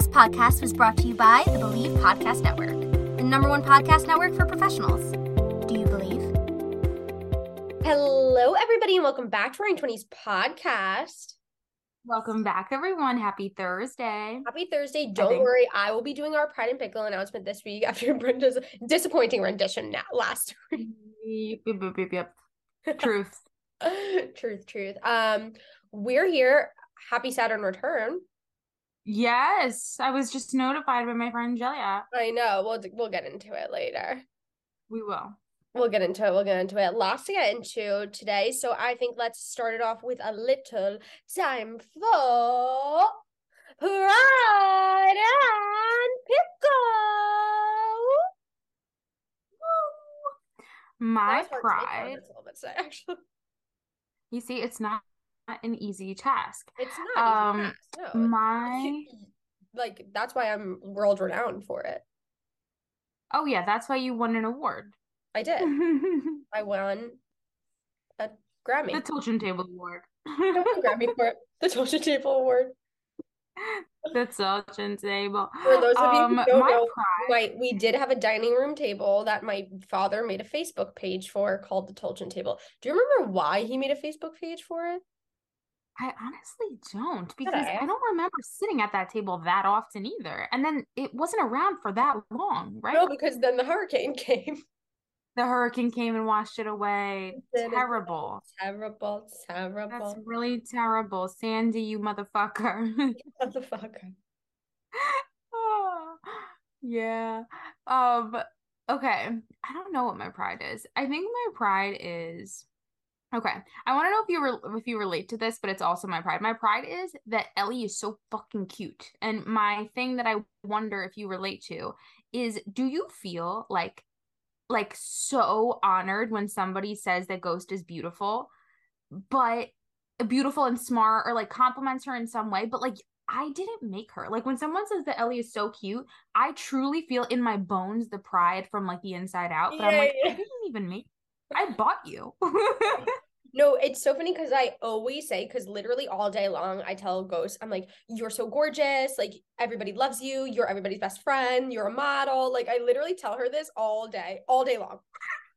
This podcast was brought to you by the Believe Podcast Network, the number one podcast network for professionals. Do you believe? Hello, everybody, and welcome back to Roaring Twenties podcast. Welcome back, everyone. Happy Thursday. Happy Thursday! Don't think- worry, I will be doing our Pride and Pickle announcement this week after Brenda's disappointing rendition last week. Yep, yep, yep, yep. Truth. truth, truth. Um, we're here. Happy Saturn return. Yes, I was just notified by my friend Julia. I know. We'll we'll get into it later. We will. We'll get into it. We'll get into it. Lots to get into today. So I think let's start it off with a little time for Pride and Pickle. My That was hard to say, pride. That's a little bit sad, actually. You see, it's not an easy task. It's not. Um, Um, no, My like that's why I'm world renowned for it. oh yeah, that's why you won an award. I did. I won a Grammy. Tilton Table Award. I won Grammy for it. The Tulsa Table Award. the Tilton Table. For those of you Um, who don't my know, my we did have a dining room table that my father made a Facebook page for called the Tolchin Table. Do you remember why he made a Facebook page for it? I honestly don't because Okay. I don't remember sitting at that table that often either. And then it wasn't around for that long, right? No, because then the hurricane came. The hurricane came and washed it away. It- Terrible. Terrible, terrible. That's really terrible. Sandy, you motherfucker. Motherfucker. Oh, yeah. Um, okay. I don't know what my pride is. I think my pride is okay. I want to know if you re- if you relate to this, but it's also my pride. My pride is that Ellie is so fucking cute. And my thing that I wonder if you relate to is do you feel like like so honored when somebody says that Ghost is beautiful, but beautiful and smart or like compliments her in some way, but like I didn't make her. Like when someone says that Ellie is so cute, I truly feel in my bones the pride from like the inside out. But I'm Yeah, like, yeah. I didn't even make I bought you. No, it's so funny because I always say, because literally all day long, I tell Ghost, I'm like, you're so gorgeous. Like, everybody loves you. You're everybody's best friend. You're a model. Like, I literally tell her this all day, all day long.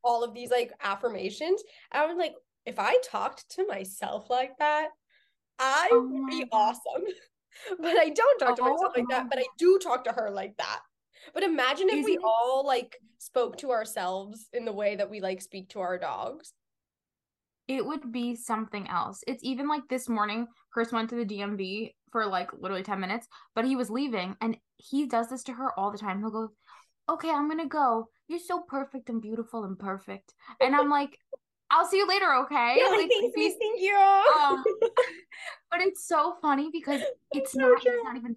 All of these like affirmations. I was like, if I talked to myself like that, I Oh would be awesome. but I don't talk to myself Oh like that, oh. but I do talk to her like that. But imagine if we all like spoke to ourselves in the way that we like speak to our dogs. it would be something else. It's even like this morning, Chris went to the DMV for like literally 10 minutes, but he was leaving and he does this to her all the time. He'll go, Okay, I'm gonna go. You're so perfect and beautiful and perfect. And I'm like, I'll see you later, okay? Yeah, Like, thank you, thank you. um, but it's so funny because it's so not, true. it's not even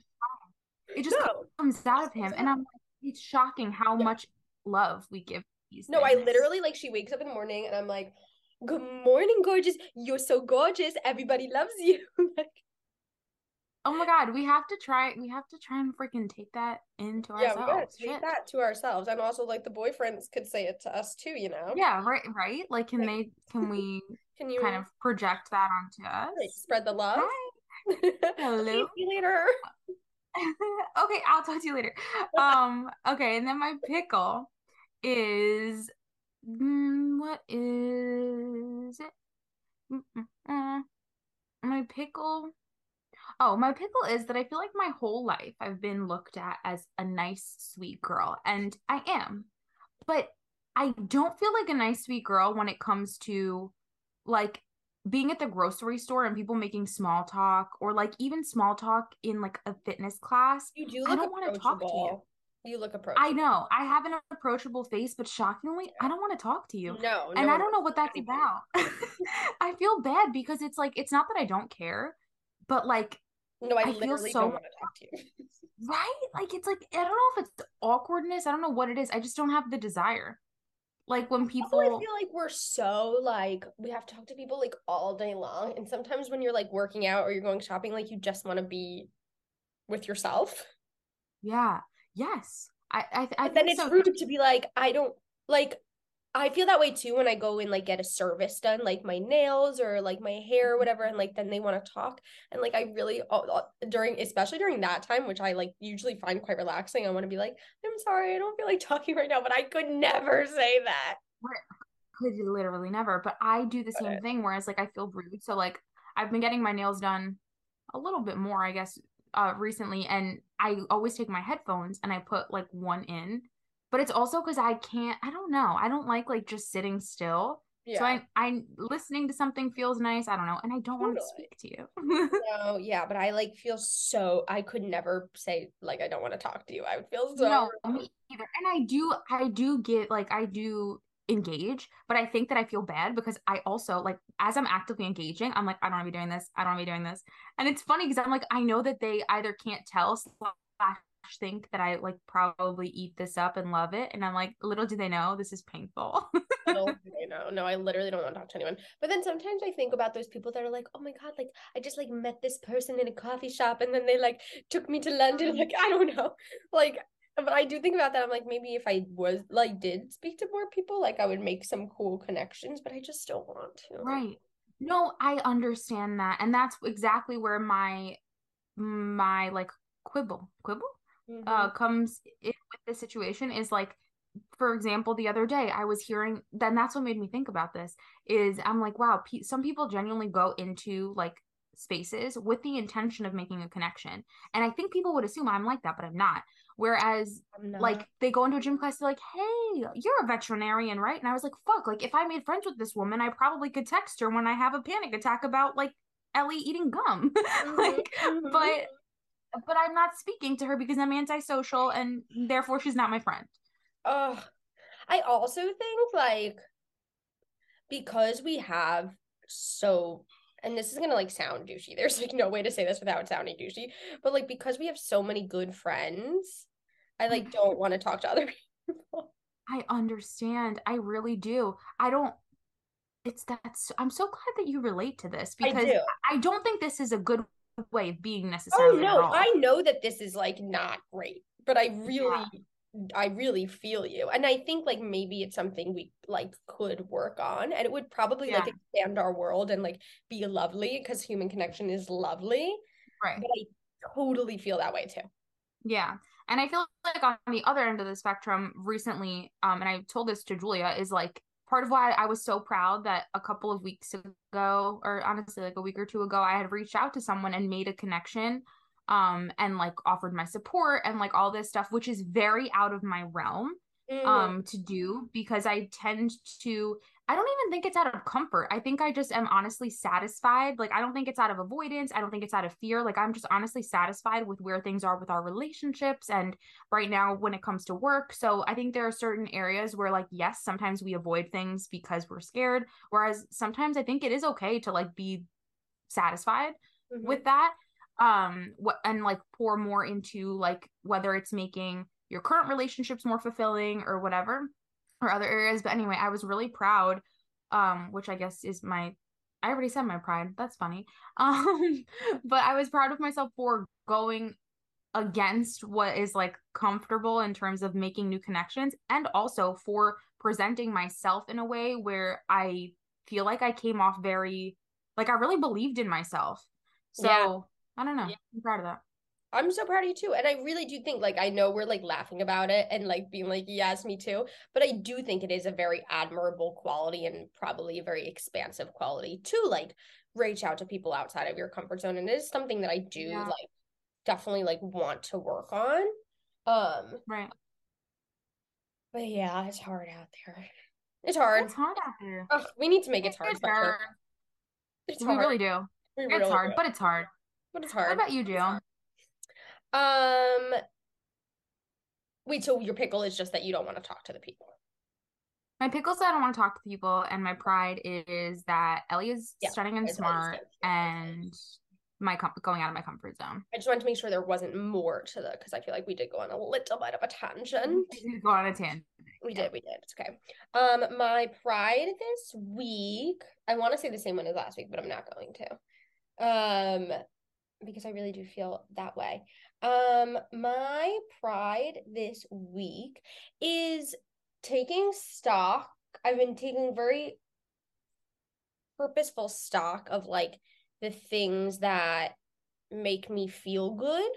it just no, comes out of him. And I'm like, it's shocking how Yeah. much love we give these no, I literally like she wakes up in the morning and I'm like, "Good morning, gorgeous. You're so gorgeous. Everybody loves you." like, Oh my god, we have to try we have to try and freaking take that into yeah, we gotta take Shit. that to ourselves, and also like the boyfriends could say it to us too. You know? Yeah, right, right? Like can Like- they can we Can you kind of project that onto us? like, spread the love? Hello. See you later. okay, I'll talk to you later. Um, okay, and then my pickle is mm, what is it? Mm, mm, mm. My pickle. Oh, my pickle is that I feel like my whole life I've been looked at as a nice, sweet girl, and I am. But I don't feel like a nice, sweet girl when it comes to like being at the grocery store and people making small talk or like even small talk in like a fitness class. You do I look don't wanna talk to you. approachable. You look approachable. I know I have an approachable face, but shockingly, I don't want to talk to you. No, and no I don't know what that's about. I feel bad because it's like it's not that I don't care, but like No, I, I feel so- don't want to talk to you. Right? Like it's like I don't know if it's awkwardness. I don't know what it is. I just don't have the desire. Like when oh, people Also, I feel like we're so like we have to talk to people like all day long, and sometimes when you're like working out or you're going shopping, like you just want to be with yourself. Yeah. Yes. I I, I But then it's so. rude to be like, I don't like. I feel that way too when I go and like get a service done, like my nails or like my hair or whatever, and like then they want to talk, and like I really during especially during that time, which I like usually find quite relaxing. I want to be like, I'm sorry, I don't feel like talking right now, but I could never say that. could literally never but i do the same thing whereas like i feel rude so like i've been getting my nails done a little bit more i guess uh recently and i always take my headphones and i put like one in but it's also because i can't i don't know i don't like like just sitting still Yeah. so i i listening to something feels nice i don't know and i don't want to speak to you No, yeah, but I like feel so I could never say like I don't want to talk to you. I would feel so no me either and i do i do get like i do engage but i think that i feel bad because i also like as i'm actively engaging i'm like i don't want to be doing this i don't want to be doing this and it's funny because i'm like i know that they either can't tell slash think that i like probably eat this up and love it and i'm like little do they know this is painful Little do they know. No, I literally don't want to talk to anyone. But then sometimes I think about those people that are like, oh my God, like I just like met this person in a coffee shop and then they like took me to London. Um. Like, I don't know. Like, but I do think about that. I'm like, maybe if I was like did speak to more people, like I would make some cool connections, but I just don't want to. Right. No, I understand that. And that's exactly where my my like quibble, quibble Mhm. uh comes in with the situation is like for example the other day I was hearing then that's what made me think about this is I'm like wow pe- some people genuinely go into like spaces with the intention of making a connection. And I think people would assume I'm like that but I'm not. Whereas I'm not- like they go into a gym class they're like hey you're a veterinarian right? And i was like fuck like if i made friends with this woman i probably could text her when i have a panic attack about like ellie eating gum. Like Mhm. but but i'm not speaking to her because i'm antisocial and therefore she's not my friend Ugh. I also think like because we have so and this is gonna like sound douchey. There's like no way to say this without sounding douchey. But like because we have so many good friends, I like mm-hmm. don't want to talk to other people. i understand i really do i don't it's that's i'm so glad that you relate to this I because do. I don't think this is a good way of being Oh necessarily at no. I know that this is like not great, but I really I really feel you. And I think like maybe it's something we like could work on and it would probably like expand our world and like be lovely because human connection is lovely. right But I totally feel that way too. Yeah. And I feel like on the other end of the spectrum recently, um, and I told this to Julia, is like part of why I was so proud that a couple of weeks ago, or honestly like a week or two ago, I had reached out to someone and made a connection, um, and like offered my support and like all this stuff, which is very out of my realm Mhm. um to do because I tend to I don't even think it's out of comfort. I think I just am honestly satisfied. Like I don't think it's out of avoidance. I don't think it's out of fear. Like I'm just honestly satisfied with where things are with our relationships and right now when it comes to work. So I think there are certain areas where like yes, sometimes we avoid things because we're scared, whereas sometimes I think it is okay to like be satisfied Mhm. with that um what and like pour more into like whether it's making your current relationships more fulfilling or whatever or other areas but anyway i was really proud um which i guess is my i already said my pride that's funny um but i was proud of myself for going against what is like comfortable in terms of making new connections and also for presenting myself in a way where i feel like i came off very like i really believed in myself so Yeah. i don't know Yeah. i'm proud of that I'm so proud of you too. And I really do think like I know we're like laughing about it and like being like, yes, me too. But I do think it is a very admirable quality and probably a very expansive quality to like reach out to people outside of your comfort zone. And it is something that I do Yeah. like definitely like want to work on. Um, right but yeah, it's hard out there. It's hard. it's hard out there Ugh, we need to make it hard. it's hard It's we really do We it's hard do. but it's hard but it's hard. what hard. about you Jill? Um, wait, so your pickle is just that you don't want to talk to the people. My pickle pickles, I don't want to talk to people, and my pride is that Ellie is Yeah, stunning and smart, and my com- going out of my comfort zone. I just wanted to make sure there wasn't more to the because I feel like we did go on a little bit of a tangent. Go on a tangent. We Yeah. did, we did. It's okay. Um, my pride this week, I want to say the same one as last week, but I'm not going to. Um, because I really do feel that way. Um, my pride this week is taking stock. I've been taking very purposeful stock of like the things that make me feel good.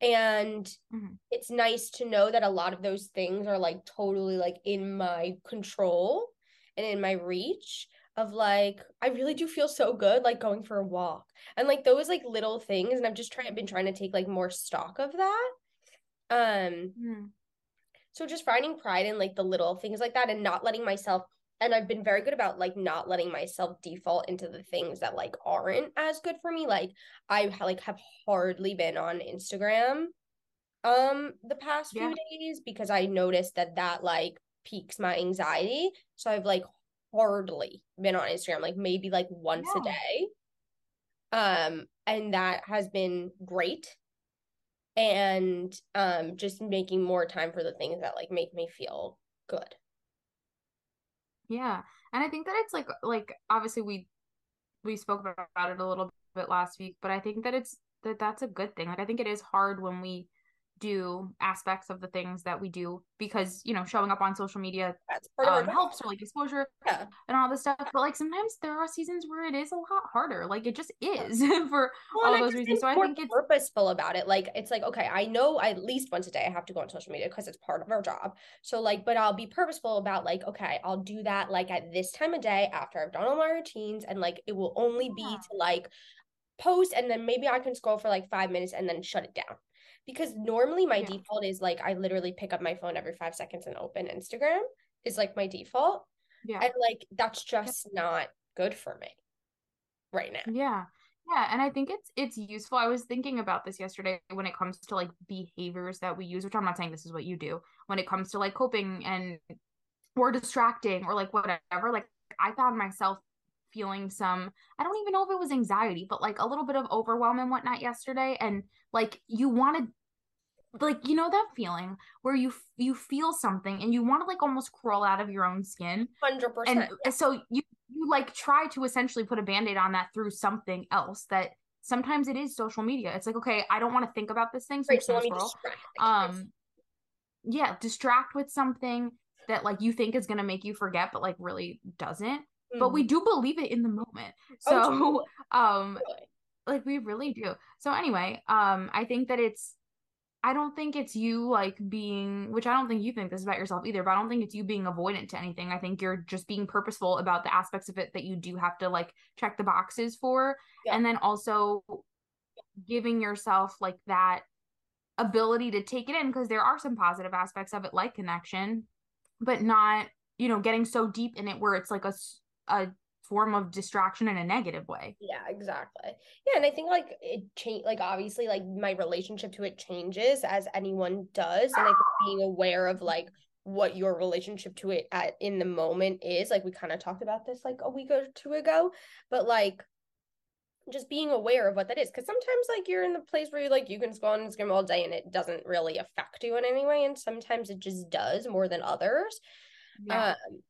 And Mhm. it's nice to know that a lot of those things are like totally like in my control and in my reach of like I really do feel so good like going for a walk and like those like little things and I've just trying been trying to take like more stock of that um Mm. so just finding pride in like the little things like that and not letting myself and I've been very good about like not letting myself default into the things that like aren't as good for me. Like I like have hardly been on Instagram um the past Yeah. few days because I noticed that that like piques my anxiety. So I've like hardly been on Instagram like maybe like once a day. Um and that has been great and um just making more time for the things that like make me feel good. Yeah. And I think that it's like like obviously we we spoke about it a little bit last week, but I think that it's that that's a good thing. Like I think it is hard when we do aspects of the things that we do because, you know, showing up on social media That's part of our um, helps or like exposure Yeah. and all this stuff. But like sometimes there are seasons where it is a lot harder. Like it just is for Well, all those reasons. So I think it's purposeful about it. Like it's like, okay, I know at least once a day I have to go on social media because it's part of our job. So like, but I'll be purposeful about like, okay, I'll do that like at this time of day after I've done all my routines and like it will only be Yeah. to like post and then maybe I can scroll for like five minutes and then shut it down. Because normally my Yeah. default is like I literally pick up my phone every five seconds and open Instagram is like my default. yeah. And like that's just not good for me right now. Yeah. Yeah, and I think it's it's useful. I was thinking about this yesterday when it comes to like behaviors that we use, which I'm not saying this is what you do, when it comes to like coping and or distracting or like whatever. Like I found myself feeling some, I don't even know if it was anxiety, but like a little bit of overwhelm and whatnot yesterday. And like you wanted like you know that feeling where you you feel something and you want to like almost crawl out of your own skin Hundred and percent. so you you like try to essentially put a band-aid on that through something else that sometimes it is social media it's like okay i don't want to think about this thing so, Right. So let me distract. Um yeah distract with something that like you think is going to make you forget but like really doesn't but we do believe it in the moment so Mm-hmm. Oh, um Really. like we really do so anyway um i think that it's i don't think it's you like being which i don't think you think this about yourself either but i don't think it's you being avoidant to anything i think you're just being purposeful about the aspects of it that you do have to like check the boxes for Yeah. and then also giving yourself like that ability to take it in because there are some positive aspects of it like connection but not you know getting so deep in it where it's like a a form of distraction in a negative way Yeah, exactly. Yeah, and I think like it change like obviously like my relationship to it changes as anyone does, and I think being aware of like what your relationship to it at in the moment is like we kind of talked about this like a week or two ago, but like just being aware of what that is because sometimes like you're in the place where you like you can scroll on Instagram all day and it doesn't really affect you in any way, and sometimes it just does more than others. yeah Um,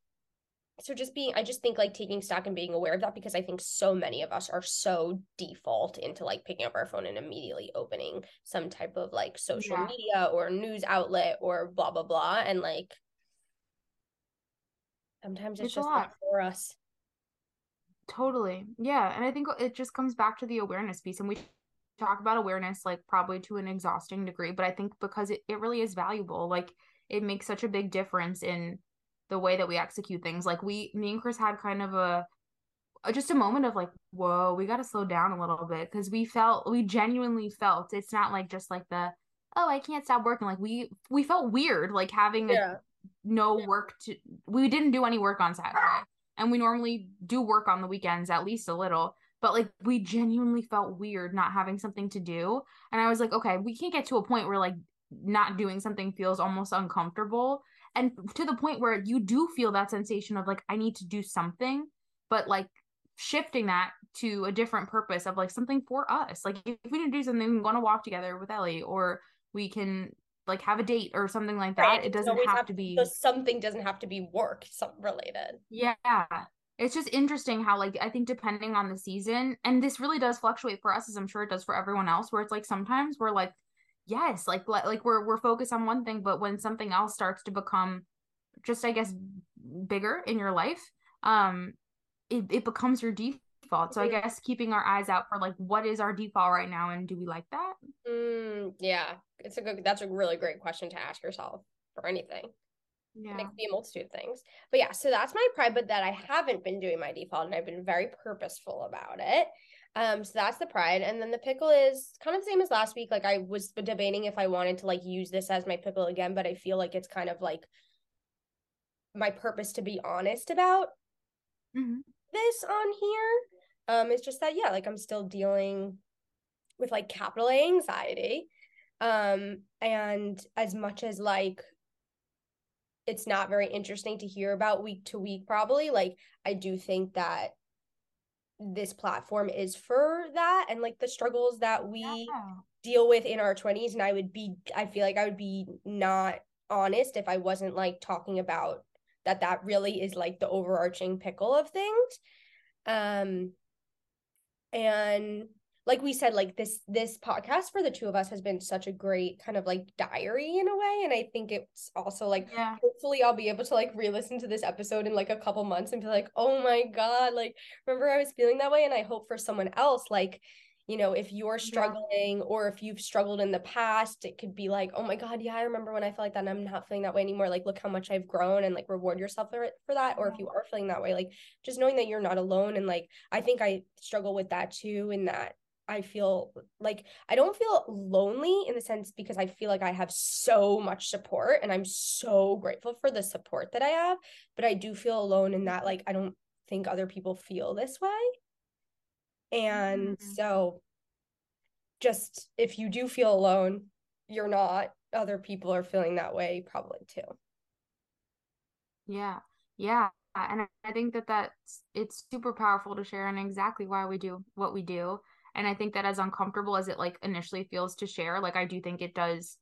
so just being, I just think like taking stock and being aware of that because I think so many of us are so default into like picking up our phone and immediately opening some type of like social Yeah. media or news outlet or blah blah blah, and like sometimes it's, It's just not for us. Totally. Yeah. And I think it just comes back to the awareness piece. And we talk about awareness like probably to an exhausting degree, but I think because it, it really is valuable, like it makes such a big difference in the way that we execute things. Like we, me and Chris had kind of a, a- just a moment of like, whoa, we got to slow down a little bit because we felt, we genuinely felt it's not like just like the, oh, I can't stop working. Like we, we felt weird, like having a Yeah, no work to we didn't do any work on Saturday. And we normally do work on the weekends at least a little, but like we genuinely felt weird not having something to do. And I was like, okay, we can't get to a point where like not doing something feels almost uncomfortable. And to the point where you do feel that sensation of like I need to do something, but like shifting that to a different purpose of like something for us. Like if we need to do something, we want to walk together with Ellie, or we can like have a date or something like that. Right, It doesn't always have to be the something doesn't have to be work related. yeah. It's just interesting how like I think depending on the season, and this really does fluctuate for us as I'm sure it does for everyone else, where it's like sometimes we're like, yes, like like we're we're focused on one thing, but when something else starts to become just I guess bigger in your life, um, it, it becomes your default. So I Mhm. guess keeping our eyes out for like what is our default right now and do we like that? Mm, yeah, it's a good. That's a really great question to ask yourself for anything. Yeah. And it could be a multitude of things. But yeah, so that's my pride, but that I haven't been doing my default and I've been very purposeful about it. Um, so that's the pride. And then the pickle is kind of the same as last week. Like I was debating if I wanted to like use this as my pickle again, but I feel like it's kind of like my purpose to be honest about Mhm. this on here. Um, it's just that yeah, like I'm still dealing with like capital A anxiety. Um, and as much as like it's not very interesting to hear about week to week, probably, like I do think that this platform is for that and like the struggles that we Yeah. deal with in our 20s and I would be I feel like I would be not honest if I wasn't like talking about that that really is like the overarching pickle of things um and like we said like this this podcast for the two of us has been such a great kind of like diary in a way and I think it's also like Yeah. hopefully I'll be able to like re-listen to this episode in like a couple months and be like, oh my God, like remember I was feeling that way. And I hope for someone else, like, you know, if you're struggling or if you've struggled in the past, it could be like, oh my God, yeah, I remember when I felt like that and I'm not feeling that way anymore. Like, look how much I've grown and like reward yourself for it for that. Or if you are feeling that way, like just knowing that you're not alone. And like I think I struggle with that too, in that I feel like I don't feel lonely in the sense because I feel like I have so much support and I'm so grateful for the support that I have, but I do feel alone in that like I don't think other people feel this way. And Mhm. so just if you do feel alone, you're not other people are feeling that way probably too. Yeah. Yeah. And I- I think that that's it's super powerful to share and exactly why we do what we do. And I think that as uncomfortable as it like initially feels to share, like I do think it does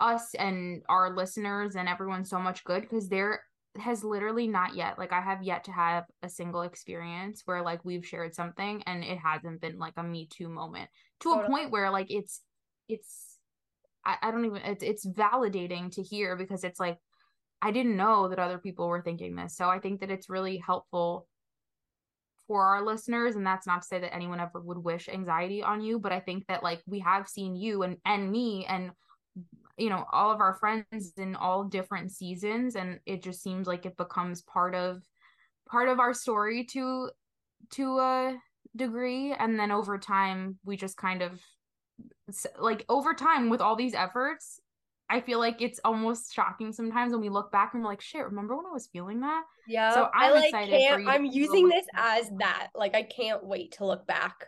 us and our listeners and everyone so much good because there has literally not yet like I have yet to have a single experience where like we've shared something and it hasn't been like a me too moment to a point where like it's it's I, I don't even it's it's validating to hear because it's like I didn't know that other people were thinking this. So I think that it's really helpful for our listeners and that's not to say that anyone ever would wish anxiety on you, but I think that like we have seen you and and me and you know all of our friends in all different seasons and it just seems like it becomes part of part of our story to to a degree. And then over time we just kind of like over time with all these efforts I feel like it's almost shocking sometimes when we look back and we're like, shit, remember when I was feeling that? Yeah. So I I'm like excited I'm using this as that. Like I can't wait to look back.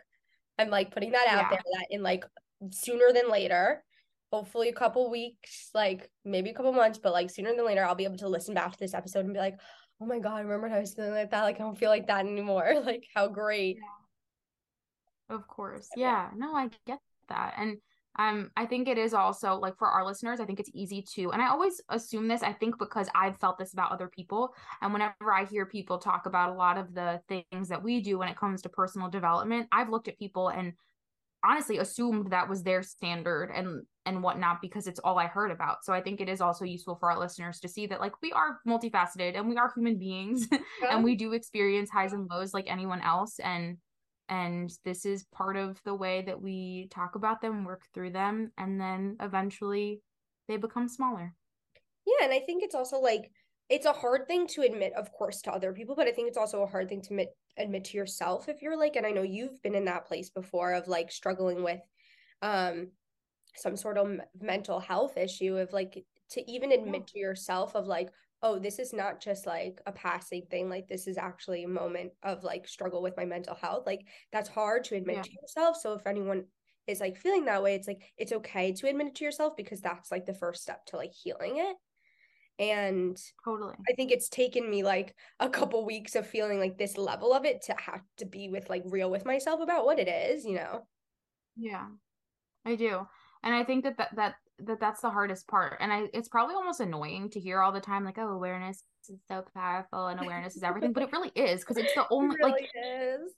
I'm like putting that out Yeah. there that in like sooner than later, hopefully a couple weeks, like maybe a couple months, but like sooner than later, I'll be able to listen back to this episode and be like, oh my God, I remember when I was feeling like that? Like I don't feel like that anymore. Like how great. Of course. Yeah. Yeah. No, I get that. And um I think it is also like for our listeners, I think it's easy to and I always assume this, I think because I've felt this about other people. And whenever I hear people talk about a lot of the things that we do when it comes to personal development, I've looked at people and honestly assumed that was their standard and and whatnot because it's all I heard about. So I think it is also useful for our listeners to see that like we are multifaceted and we are human beings and we do experience highs and lows like anyone else and and this is part of the way that we talk about them work through them and then eventually they become smaller. Yeah, and I think it's also like it's a hard thing to admit, of course, to other people, but I think it's also a hard thing to admit admit to yourself if you're like, and I know you've been in that place before of like struggling with um some sort of m- mental health issue of like to even admit to yourself of like, oh, this is not just like a passing thing, like this is actually a moment of like struggle with my mental health. Like that's hard to admit Yeah. to yourself. So if anyone is like feeling that way, it's like it's okay to admit it to yourself because that's like the first step to like healing it And totally. I think it's taken me like a couple weeks of feeling like this level of it to have to be with like real with myself about what it is, you know. Yeah. I do. And I think that that, that that that's the hardest part and i it's probably almost annoying to hear all the time like oh awareness is so powerful and awareness is everything but it really is because it's the only really like is.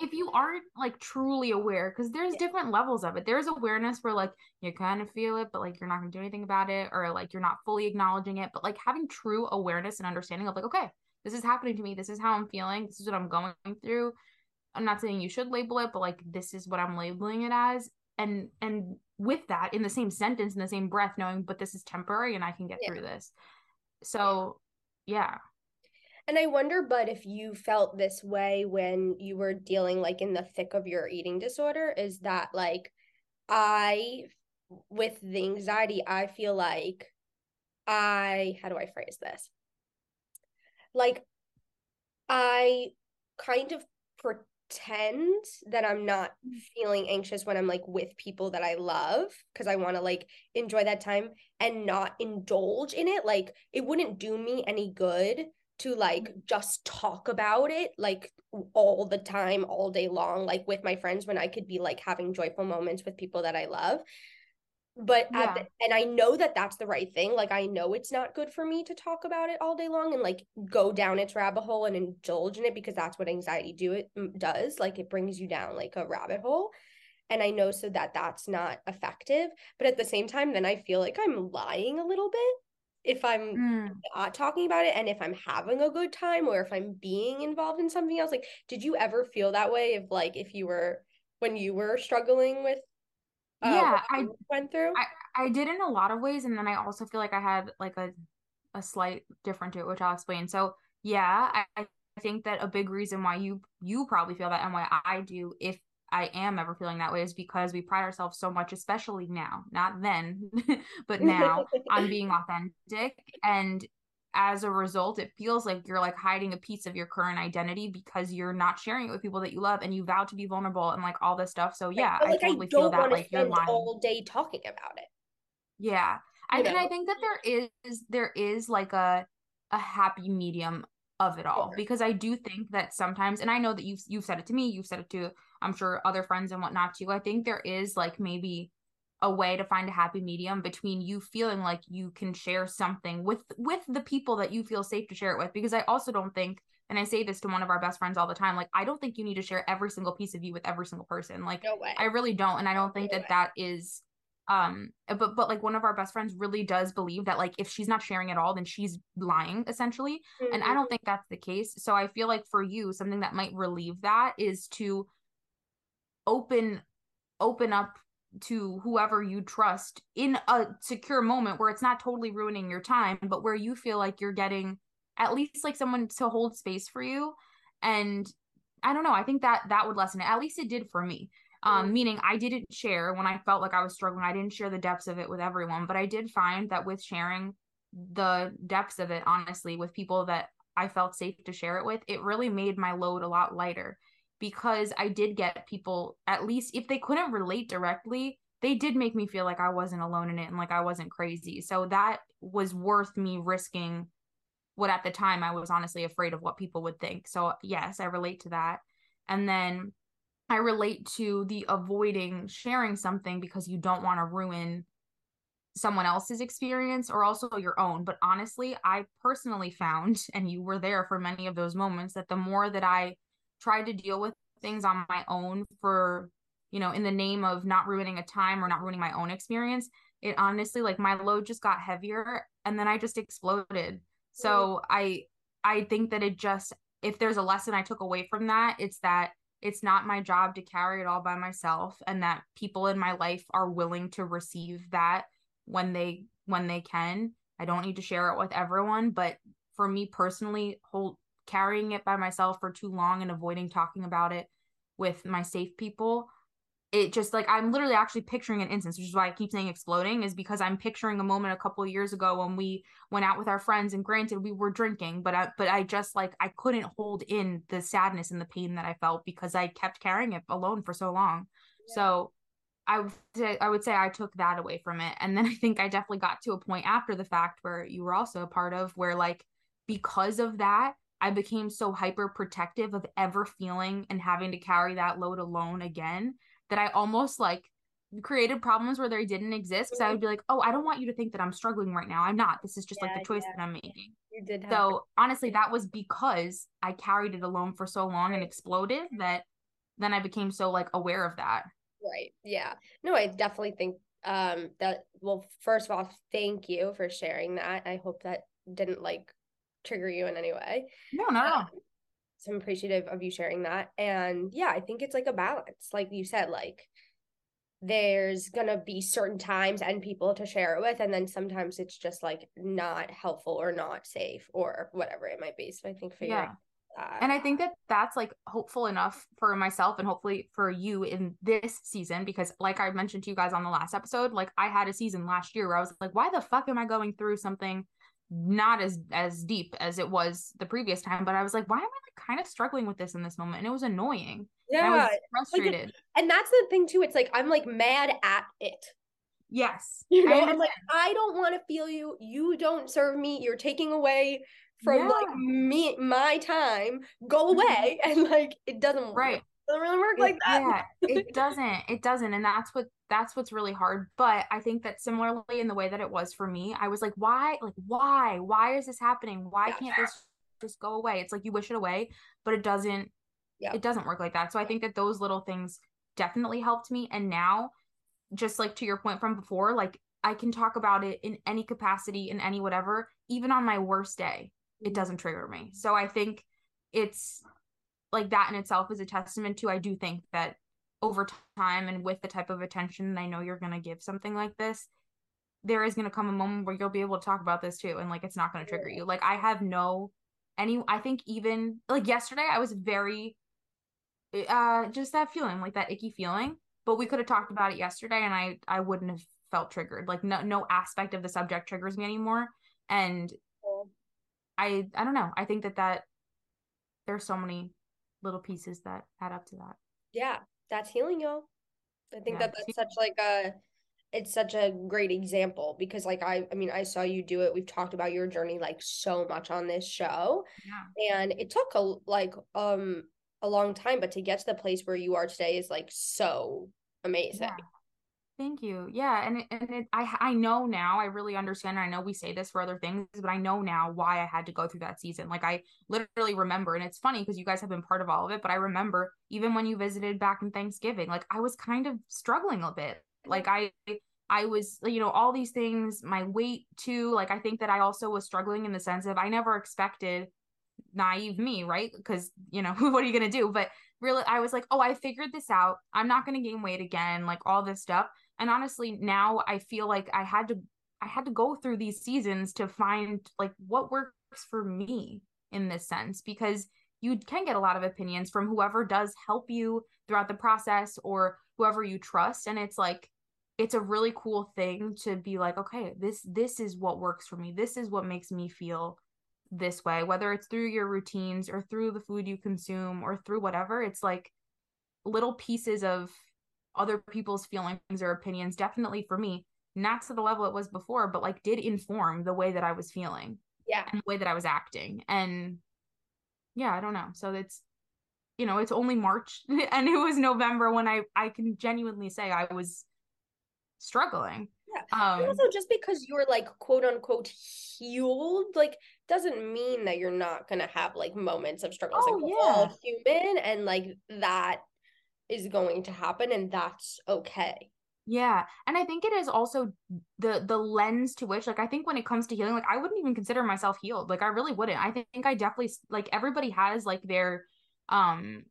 if you aren't like truly aware because there's Yeah. different levels of it there's awareness where like you kind of feel it but like you're not gonna do anything about it or like you're not fully acknowledging it but like having true awareness and understanding of like okay this is happening to me this is how i'm feeling this is what i'm going through i'm not saying you should label it but like this is what i'm labeling it as and and with that in the same sentence in the same breath knowing but this is temporary and i can get Yeah. through this so yeah And I wonder, but if you felt this way when you were dealing like in the thick of your eating disorder, is that like I, with the anxiety, I feel like I, how do I phrase this? Like I kind of pretend that I'm not feeling anxious when I'm like with people that I love because I want to like enjoy that time and not indulge in it. Like it wouldn't do me any good to like mm. just talk about it like all the time all day long like with my friends when I could be like having joyful moments with people that I love but at Yeah. the, and I know that that's the right thing like I know it's not good for me to talk about it all day long and like go down its rabbit hole and indulge in it because that's what anxiety do it mm, does like it brings you down like a rabbit hole and I know so that that's not effective but at the same time then I feel like I'm lying a little bit if I'm Mm. not talking about it and if I'm having a good time or if I'm being involved in something else. Like, did you ever feel that way if like if you were when you were struggling with uh, Yeah, I- went through? I did in a lot of ways, and then I also feel like I had like a a slight different to it, which I'll explain. So yeah, I, I think that a big reason why you you probably feel that and why I do, if I am ever feeling that way, is because we pride ourselves so much, especially now, not then, but now, on being authentic. And as a result, it feels like you're like hiding a piece of your current identity because you're not sharing it with people that you love and you vow to be vulnerable and like all this stuff. So yeah, But, I like totally I feel that like you're lying. all day talking about it. Yeah. I, and I think that there is there is like a a happy medium of it all Sure. because I do think that sometimes and I know that you've you've said it to me, you've said it to I'm sure other friends and whatnot too. I think there is like maybe a way to find a happy medium between you feeling like you can share something with with the people that you feel safe to share it with because I also don't think and I say this to one of our best friends all the time like I don't think you need to share every single piece of you with every single person. Like No way. I really don't, and I don't think No that way. that is um but but like one of our best friends really does believe that like if she's not sharing at all then she's lying essentially and i Mhm. don't think that's the case so i feel like for you something that might relieve that is to open open up to whoever you trust in a secure moment where it's not totally ruining your time but where you feel like you're getting at least like someone to hold space for you. And i don't know i think that that would lessen it. At least it did for me. Um Mhm. meaning i didn't share when i felt like i was struggling. I didn't share the depths of it with everyone but i did find that with sharing the depths of it honestly with people that i felt safe to share it with it really made my load a lot lighter because i did get people at least if they couldn't relate directly they did make me feel like i wasn't alone in it and like i wasn't crazy. So that was worth me risking what at the time i was honestly afraid of what people would think. So yes i relate to that. And then I relate to the avoiding sharing something because you don't want to ruin someone else's experience or also your own. But honestly, I personally found, and you were there for many of those moments, that the more that I tried to deal with things on my own for, you know, in the name of not ruining a time or not ruining my own experience, it honestly, like my load just got heavier and then I just exploded. So I, I think that it just, if there's a lesson I took away from that, it's that it's not my job to carry it all by myself and that people in my life are willing to receive that when they when they can i don't need to share it with everyone but for me personally hold carrying it by myself for too long and avoiding talking about it with my safe people it just like i'm literally actually picturing an instance which is why i keep saying exploding is because i'm picturing a moment a couple of years ago when we went out with our friends and granted we were drinking but i but i just like i couldn't hold in the sadness and the pain that i felt because i kept carrying it alone for so long so I would say I would say I took that away from it. And then I think I definitely got to a point after the fact where you were also a part of where like because of that, I became so hyper protective of ever feeling and having to carry that load alone again that I almost like created problems where they didn't exist because I would be like, "Oh, I don't want you to think that I'm struggling right now. I'm not. This is just Yeah, like the choice yeah. that I'm making." You did have So honestly, that was because I carried it alone for so long and exploded that then I became so like aware of that. Right. Yeah. No, I definitely think um that well, first of all, thank you for sharing that. I hope that didn't like trigger you in any way. No, all. Um, so I'm appreciative of you sharing that. And yeah, I think it's like a balance. Like you said, like there's gonna be certain times and people to share it with, and then sometimes it's just like not helpful or not safe or whatever it might be. So I think figuring Yeah. that And I think that that's like hopeful enough for myself and hopefully for you in this season because like I mentioned to you guys on the last episode, like I had a season last year where I was like, why the fuck am I going through something not as as deep as it was the previous time, but I was like, why am I like kind of struggling with this in this moment? And it was annoying. And I yeah. was frustrated. And that's the thing too. It's like I'm like mad at it. yes. You know, I'm like. I don't want to feel you. You don't serve me. You're taking away from like me my time. Go away. And like it doesn't Mm-hmm. Right. doesn't really work It- like that. Yeah, it doesn't. It doesn't. And that's what that's what's really hard. But I think that similarly in the way that it was for me, I was like, why? Like, why? Why is this happening? Why Yeah. can't this just go away? It's like you wish it away, but it doesn't Yeah. it doesn't work like that. So I think that those little things definitely helped me. And now, just like to your point from before, like I can talk about it in any capacity, in any whatever, even on my worst day it mm-hmm. doesn't trigger me. So I think it's like that in itself is a testament to I do think that over time and with the type of attention that I know you're going to give something like this, there is going to come a moment where you'll be able to talk about this too and like it's not going to trigger you. Like I have no any I think even like yesterday I was very uh just that feeling, like that icky feeling, but we could have talked about it yesterday and I I wouldn't have felt triggered. Like no no aspect of the subject triggers me anymore and I I don't know. I think that that there's so many little pieces that add up to that. Yeah, that's healing, y'all. I think Yeah, that that's such like a it's such a great example because like I I mean I saw you do it. We've talked about your journey like so much on this show. Yeah. And it took a like um a long time, but to get to the place where you are today is like so amazing. Yeah. Thank you. Yeah, and and it, I I know now. I really understand. I know we say this for other things, but I know now why I had to go through that season. Like I literally remember, and it's funny because you guys have been part of all of it. But I remember even when you visited back in Thanksgiving, like I was kind of struggling a bit. Like I I was, you know, all these things. My weight too. Like I think that I also was struggling in the sense of I never expected naive me, right? Because you know what are you gonna do? But really, I was like, oh, I figured this out. I'm not gonna gain weight again. Like all this stuff and honestly now i feel like i had to i had to go through these seasons to find like what works for me in this sense because you can get a lot of opinions from whoever does help you throughout the process or whoever you trust and it's like it's a really cool thing to be like okay this this is what works for me this is what makes me feel this way whether it's through your routines or through the food you consume or through whatever it's like little pieces of other people's feelings or opinions definitely for me not to the level it was before but like did inform the way that i was feeling Yeah. and the way that i was acting and yeah i don't know so it's you know it's only march and it was november when i i can genuinely say i was struggling. Um And also just because you're like quote unquote healed, like doesn't mean that you're not gonna have like moments of struggles. Oh, like we're all yeah. human and like that is going to happen and that's okay. Yeah, and I think it is also the the lens to which like I think when it comes to healing like I wouldn't even consider myself healed. Like I really wouldn't. I think I definitely like everybody has like their um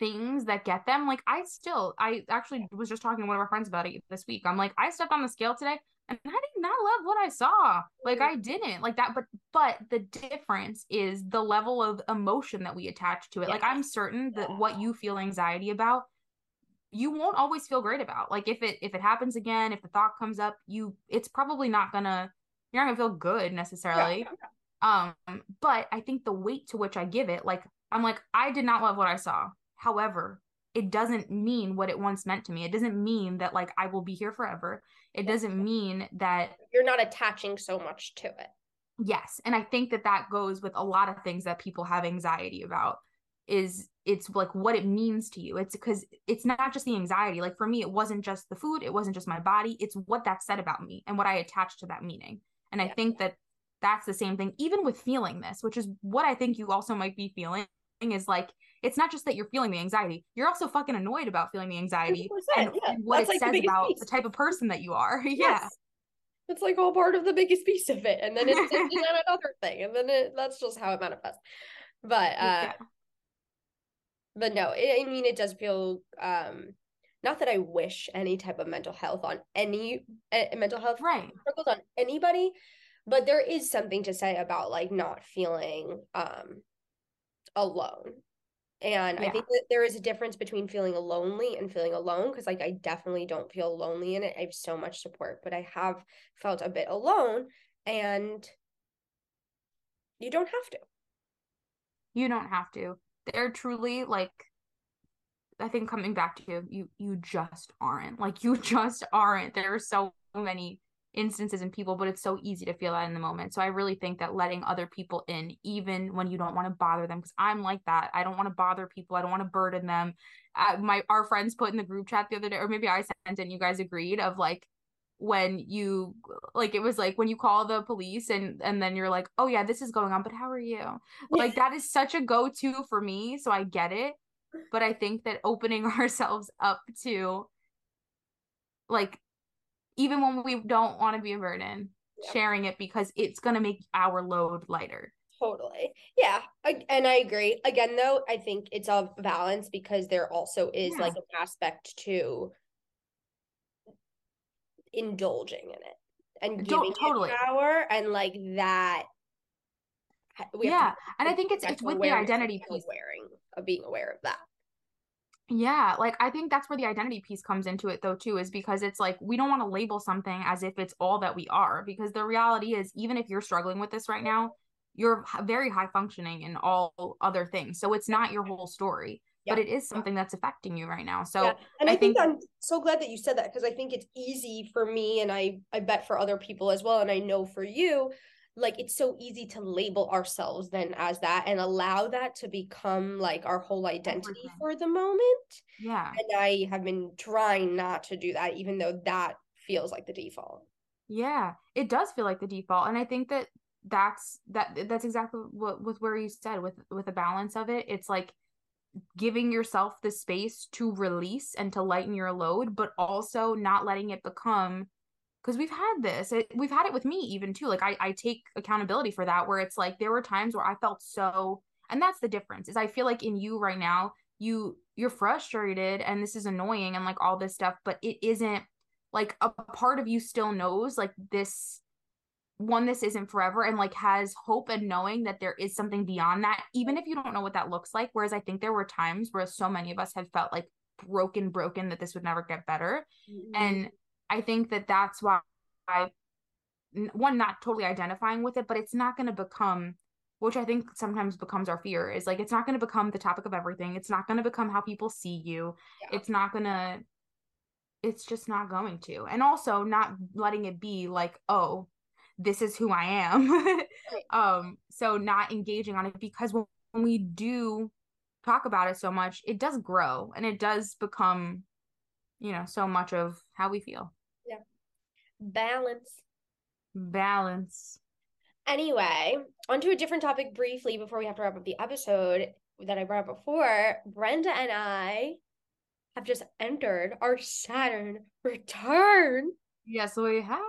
things that get them. Like I still I actually was just talking to one of our friends about it this week. I'm like I stepped on the scale today and I did not love what I saw. Like I didn't. Like that but but the difference is the level of emotion that we attach to it. Like I'm certain that what you feel anxiety about you won't always feel great about. Like if it if it happens again, if the thought comes up, you it's probably not gonna you're not gonna feel good necessarily. Um, but I think the weight to which I give it, like I'm like, I did not love what I saw. However, it doesn't mean what it once meant to me. It doesn't mean that like I will be here forever. It doesn't mean that You're not attaching so much to it. yes. And I think that that goes with a lot of things that people have anxiety about is it's like what it means to you. It's because it's not just the anxiety. Like for me, it wasn't just the food, it wasn't just my body, it's what that said about me and what I attached to that meaning. And I think that that's the same thing, even with feeling this, which is what I think you also might be feeling is like it's not just that you're feeling the anxiety, you're also fucking annoyed about feeling the anxiety and, yeah. and what That's, it like, says about piece. the type of person that you are. yeah. It's like all part of the biggest piece of it. And then it's on another thing. And then it, that's just how it manifests. But uh Yeah. but no, it, I mean it does feel um not that I wish any type of mental health on any uh, mental health Right. struggles on anybody, but there is something to say about like not feeling um alone. And I think that there is a difference between feeling lonely and feeling alone because like I definitely don't feel lonely in it. I have so much support, but I have felt a bit alone and you don't have to. you don't have to they're truly like i think coming back to you, you you just aren't like you just aren't there are so many instances and people but it's so easy to feel that in the moment. So i really think that letting other people in even when you don't want to bother them because i'm like that. I don't want to bother people. I don't want to burden them. Uh, my our friends put in the group chat the other day or maybe i sent it and you guys agreed of like when you like it was like when you call the police and and then you're like oh yeah this is going on but how are you? Like that is such a go-to for me so i get it but i think that opening ourselves up to like even when we don't want to be a burden Yeah. sharing it because it's going to make our load lighter Totally. Yeah. I, and I agree. Again, though, I think it's a balance because there also is Yeah. like an aspect to indulging in it and giving totally. it power and like that. We yeah and i think it's it's with the identity piece Wearing of being aware of that. Yeah, like I think that's where the identity piece comes into it though too is because it's like we don't want to label something as if it's all that we are because the reality is even if you're struggling with this right now, you're very high functioning in all other things. So it's not your whole story, but it is something that's affecting you right now. So yeah. And I, I think, think- I'm so glad that you said that because I think it's easy for me and I I bet for other people as well and I know for you like it's so easy to label ourselves then as that and allow that to become like our whole identity Everything. for the moment. yeah. And I have been trying not to do that even though that feels like the default. Yeah, it does feel like the default, and I think that that's that that's exactly what with where you said with with a balance of it. It's like giving yourself the space to release and to lighten your load, but also not letting it become because we've had this. It, we've had it with me even too. Like I I take accountability for that where it's like there were times where I felt so and that's the difference. Is I feel like in you right now, you you're frustrated and this is annoying and like all this stuff, but it isn't like a part of you still knows like this one this isn't forever and like has hope and knowing that there is something beyond that even if you don't know what that looks like whereas i think there were times where so many of us have felt like broken broken that this would never get better mm-hmm. and i think that that's why i one not totally identifying with it but it's not going to become which i think sometimes becomes our fear is like it's not going to become the topic of everything. It's not going to become how people see you. Yeah. it's not going to it's just not going to. And also not letting it be like oh this is who i am. Um so not engaging on it because when we do talk about it so much it does grow and it does become you know so much of how we feel balance. balance Anyway, onto a different topic briefly before we have to wrap up the episode that I brought up before. Brenda and I have just entered our Saturn return. yes we have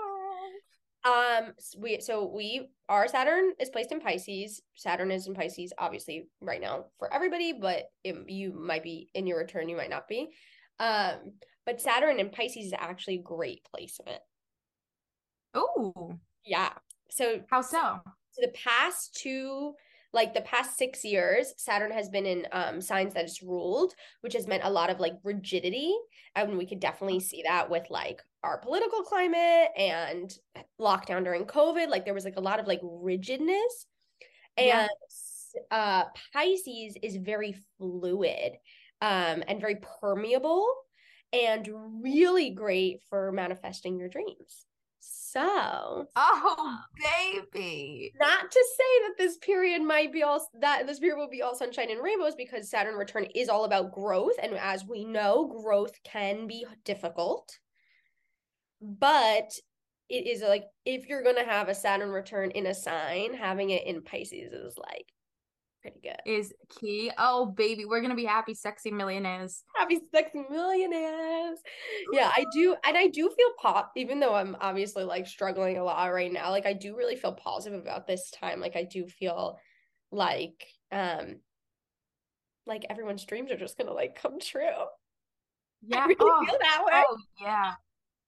Um, s- we so we our Saturn is placed in Pisces. Saturn is in Pisces, obviously, right now for everybody, but it, you might be in your return, you might not be. Um, but Saturn in Pisces is actually a great placement. Oh Yeah. So how so the past two like the past six years saturn has been in um signs that it's ruled which has meant a lot of like rigidity and we could definitely see that with like our political climate and lockdown during covid like there was like a lot of like rigidness Yeah. and uh pisces is very fluid um, and very permeable and really great for manifesting your dreams. So, oh baby. Not to say that this period might be all that this period will be all sunshine and rainbows because Saturn return is all about growth and as we know, growth can be difficult. But it is like if you're going to have a Saturn return in a sign, having it in Pisces is like pretty good. Is key. Oh, baby, we're gonna be happy, sexy millionaires. Happy, sexy millionaires. Yeah, I do, and I do feel pop, even though I'm obviously like struggling a lot right now. Like, I do really feel positive about this time. Like, I do feel like, um, like everyone's dreams are just gonna like come true. Yeah, I really oh, feel that way. Oh, yeah.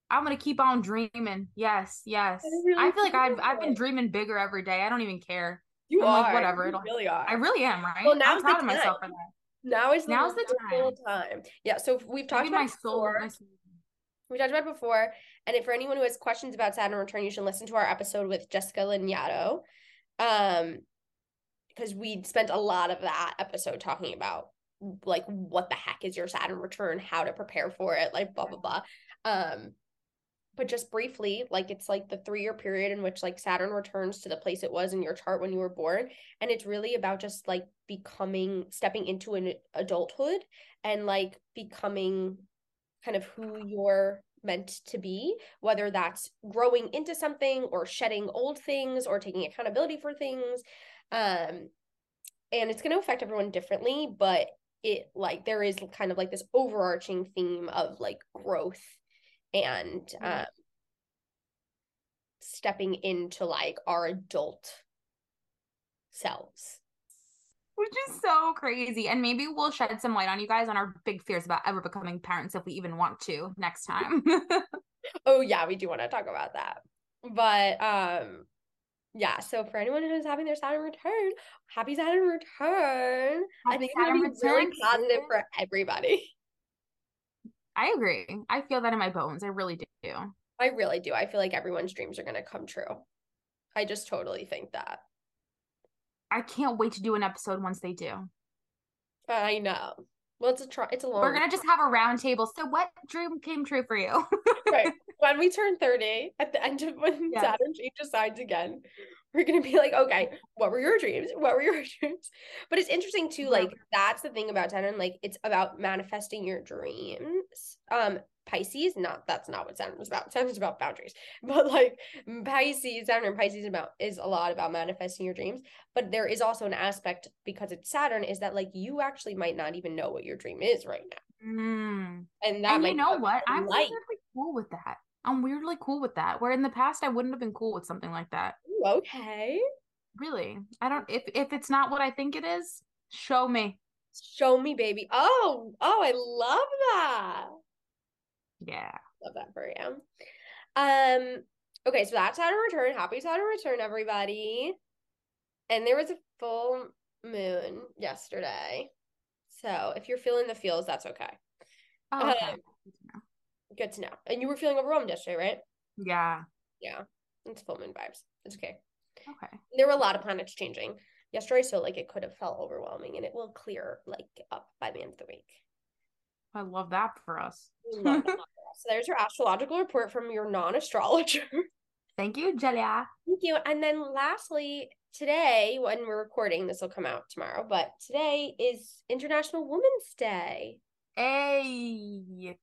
I'm gonna keep on dreaming. Yes, yes. I really I feel like I've I've been dreaming bigger every day. I don't even care. You I'm are like, whatever, You really are. I really am, right? Well, now's I'm proud of myself time. for that. now is the Now's the wonderful time. Yeah. So we've talked Maybe about my it soul, before. my soul. We talked about before. And if for anyone who has questions about Saturn return, you should listen to our episode with Jessica Lanyadoo. Um, because we spent a lot of that episode talking about like what the heck is your Saturn return, how to prepare for it, like blah blah blah. Um, but just briefly, like it's like the three year period in which like Saturn returns to the place it was in your chart when you were born. And it's really about just like becoming, stepping into an adulthood and like becoming kind of who you're meant to be, whether that's growing into something or shedding old things or taking accountability for things. Um, and it's going to affect everyone differently, but it like there is kind of like this overarching theme of like growth and Mhm. um stepping into like our adult selves. Which is so crazy. And maybe we'll shed some light on you guys on our big fears about ever becoming parents if we even want to next time. Oh yeah, we do want to talk about that. But um yeah, so for anyone who's having their Saturn return, happy Saturn return. I Happy think it's gonna Saturn be really positive for everybody. I agree. I feel that in my bones. I really do. I really do. I feel like everyone's dreams are gonna come true. I just totally think that. I can't wait to do an episode once they do. I know. Well, it's a try. It's a long. We're gonna just have a round table. So what dream came true for you? right when we turn 30 at the end of when Yes. saturn changes signs again we're gonna be like okay what were your dreams what were your dreams but it's interesting too like that's the thing about saturn like it's about manifesting your dreams um pisces not that's not what saturn is about saturn is about boundaries but like pisces saturn and pisces about is a lot about manifesting your dreams but there is also an aspect because it's saturn is that like you actually might not even know what your dream is right now Mm. and that And might you know what? I'm light. weirdly cool with that. I'm weirdly cool with that. Where in the past I wouldn't have been cool with something like that. Ooh, okay Really. I don't if if it's not what I think it is, show me. Show me, baby. Oh, oh, I love that. Yeah. Love that for you. Um, okay, so that's Saturn return. Happy Saturn return, everybody. And there was a full moon yesterday. So if you're feeling the feels, that's okay. Oh, okay. Um, Good to know. And you were feeling overwhelmed yesterday, right? yeah. Yeah. It's full moon vibes. It's okay. Okay. There were a lot of planets changing yesterday, so like it could have felt overwhelming and it will clear like up by the end of the week. I love that for us. That. so there's your astrological report from your non-astrologer. Thank you, Julia. Thank you. And then lastly, today, when we're recording, this will come out tomorrow, but today is International Women's Day. Hey.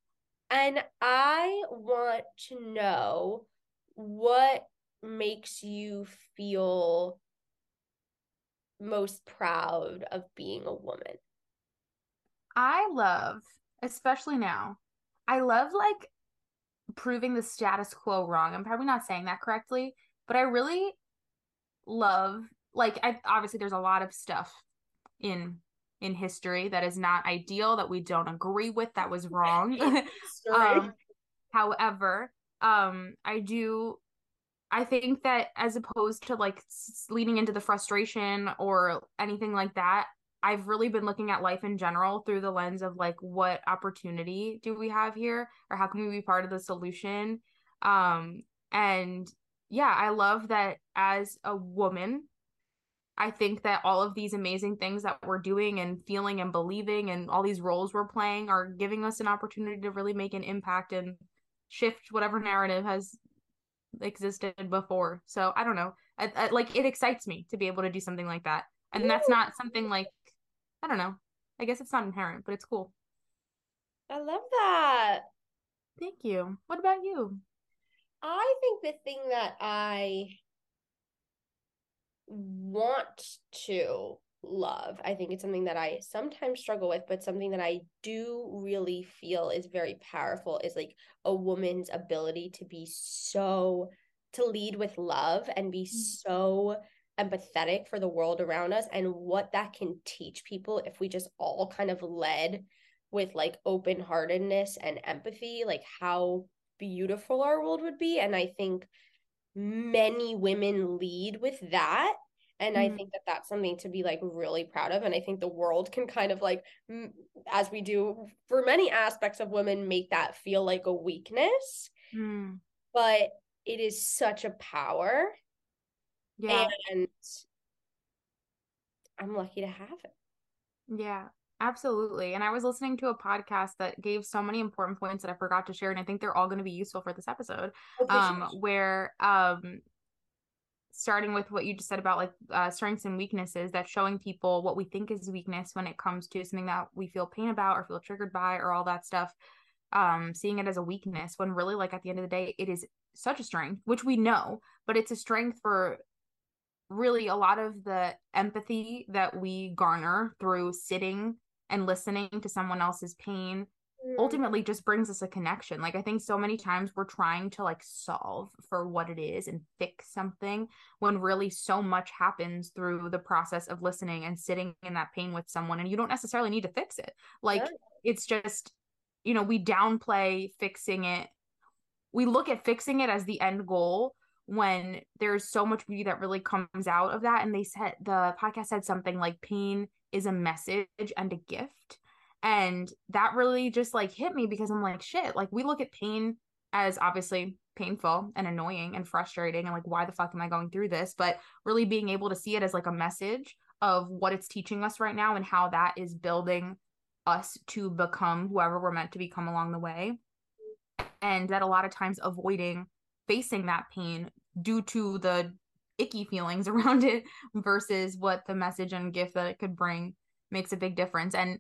And I want to know what makes you feel most proud of being a woman. I love, especially now, I love like proving the status quo wrong. I'm probably not saying that correctly, but I really love like I obviously there's a lot of stuff in in history that is not ideal that we don't agree with that was wrong. um however, um I do I think that as opposed to like leaning into the frustration or anything like that, I've really been looking at life in general through the lens of like what opportunity do we have here or how can we be part of the solution? Um and yeah, I love that as a woman I think that all of these amazing things that we're doing and feeling and believing and all these roles we're playing are giving us an opportunity to really make an impact and shift whatever narrative has existed before. So I don't know. I, I, like it excites me to be able to do something like that. And that's not something like I don't know. I guess it's not inherent, but it's cool. I love that. Thank you. What about you? I think the thing that I want to love, I think it's something that I sometimes struggle with, but something that I do really feel is very powerful is like a woman's ability to be so, to lead with love and be mm. so empathetic for the world around us and what that can teach people if we just all kind of led with like open heartedness and empathy, like how beautiful our world would be. And I think many women lead with that. And mm-hmm. I think that that's something to be like really proud of. And I think the world can kind of like, as we do for many aspects of women, make that feel like a weakness. Mm. But it is such a power. Yeah. And I'm lucky to have it. Yeah. Absolutely. And I was listening to a podcast that gave so many important points that I forgot to share. And I think they're all going to be useful for this episode. Okay, um, where um starting with what you just said about like uh, strengths and weaknesses, that showing people what we think is weakness when it comes to something that we feel pain about or feel triggered by or all that stuff. Um, seeing it as a weakness when really like at the end of the day, it is such a strength, which we know, but it's a strength for really a lot of the empathy that we garner through sitting and listening to someone else's pain mm. ultimately just brings us a connection like i think so many times we're trying to like solve for what it is and fix something when really so much happens through the process of listening and sitting in that pain with someone and you don't necessarily need to fix it like yeah. it's just you know we downplay fixing it we look at fixing it as the end goal when there's so much beauty that really comes out of that and they said the podcast said something like pain is a message and a gift. And that really just like hit me because I'm like, shit, like we look at pain as obviously painful and annoying and frustrating and like, why the fuck am I going through this? But really being able to see it as like a message of what it's teaching us right now and how that is building us to become whoever we're meant to become along the way. And that a lot of times avoiding facing that pain due to the icky feelings around it versus what the message and gift that it could bring makes a big difference and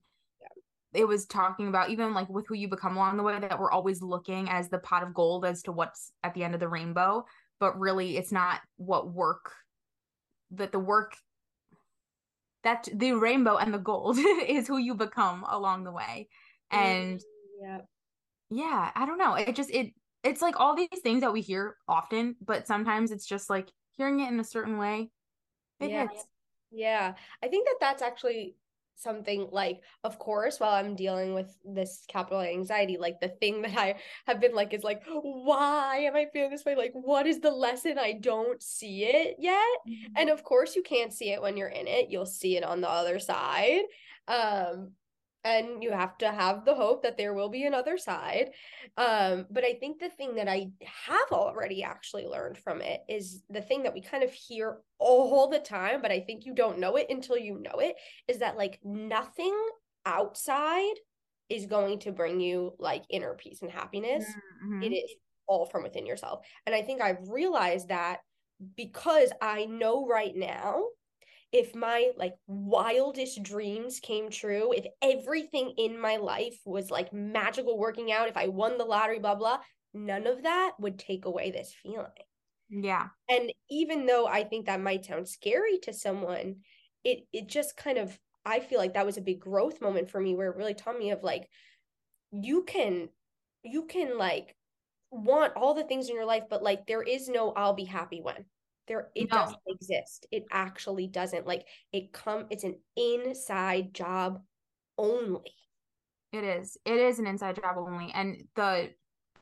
it was talking about even like with who you become along the way that we're always looking as the pot of gold as to what's at the end of the rainbow but really it's not what work that the work that the rainbow and the gold is who you become along the way and mm, yeah yeah i don't know it just it it's like all these things that we hear often but sometimes it's just like hearing it in a certain way, it yeah. hits. Yeah. I think that that's actually something like of course while i'm dealing with this capital anxiety like the thing that i have been like is like why am i feeling this way? Like what is the lesson? I don't see it yet. Mm-hmm. and of course you can't see it when you're in it. You'll see it on the other side. Um and you have to have the hope that there will be another side um but i think the thing that i have already actually learned from it is the thing that we kind of hear all the time but i think you don't know it until you know it is that like nothing outside is going to bring you like inner peace and happiness mm-hmm. it is all from within yourself and i think i've realized that because i know right now if my like wildest dreams came true, if everything in my life was like magical working out, if I won the lottery, blah, blah, none of that would take away this feeling. Yeah. And even though I think that might sound scary to someone, it it just kind of I feel like that was a big growth moment for me where it really taught me of like you can you can like want all the things in your life but like there is no I'll be happy when there it no. doesn't exist. It actually doesn't. Like it come it's an inside job only. It is. It is an inside job only. And the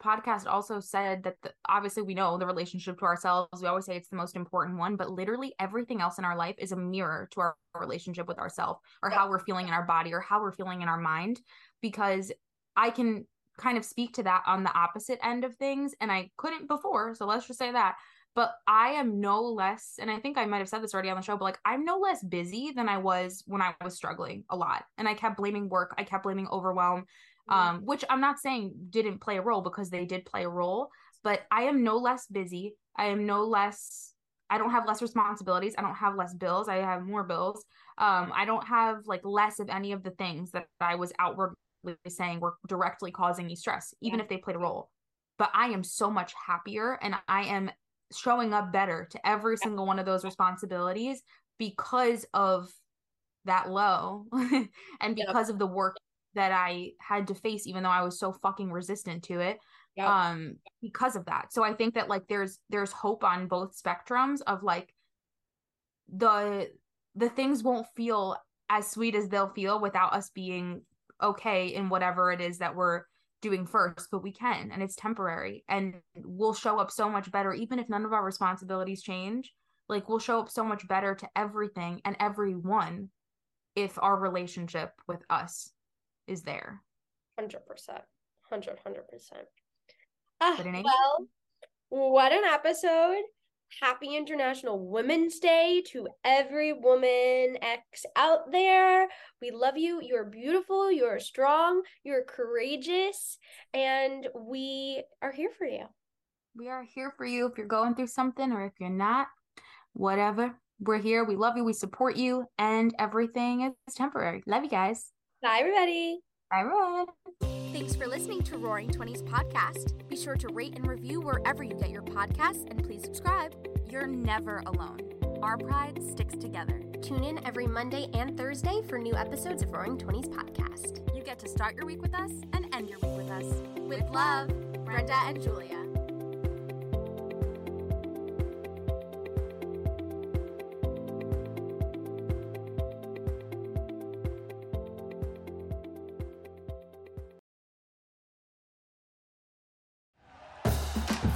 podcast also said that the, obviously we know the relationship to ourselves. We always say it's the most important one but literally everything else in our life is a mirror to our relationship with ourselves or how we're feeling in our body or how we're feeling in our mind because i can kind of speak to that on the opposite end of things and i couldn't before so let's just say that but I am no less, and I think I might have said this already on the show, but like I'm no less busy than I was when I was struggling a lot. And I kept blaming work, I kept blaming overwhelm, um, which I'm not saying didn't play a role because they did play a role, but I am no less busy. I am no less I don't have less responsibilities. I don't have less bills. I have more bills. Um, I don't have like less of any of the things that I was outwardly saying were directly causing me stress, even Yeah. if they played a role. But I am so much happier and I am showing up better to every single one of those responsibilities because of that low and Yep. because of the work that I had to face, even though I was so fucking resistant to it Yep. um because of that so i think that like there's there's hope on both spectrums of like the the things won't feel as sweet as they'll feel without us being okay in whatever it is that we're doing first but we can and it's temporary and we'll show up so much better even if none of our responsibilities change like we'll show up so much better to everything and everyone if our relationship with us is there Hundred percent, hundred, hundred percent. Ah, But it well, what an episode! Happy International Women's Day to every woman X out there. We love you. You're beautiful. You're strong. You're courageous, and we are here for you. We are here for you if you're going through something or if you're not, whatever. We're here. We love you. We support you, and everything is temporary. Love you guys. Bye, everybody. Bye, everyone. Thanks for listening to Roaring Twenties podcast. Be sure to rate and review wherever you get your podcasts and please subscribe. You're never alone. Our pride sticks together. Tune in every Monday and Thursday for new episodes of Roaring Twenties podcast. You get to start your week with us and end your week with us. With love, Brenda and Julia.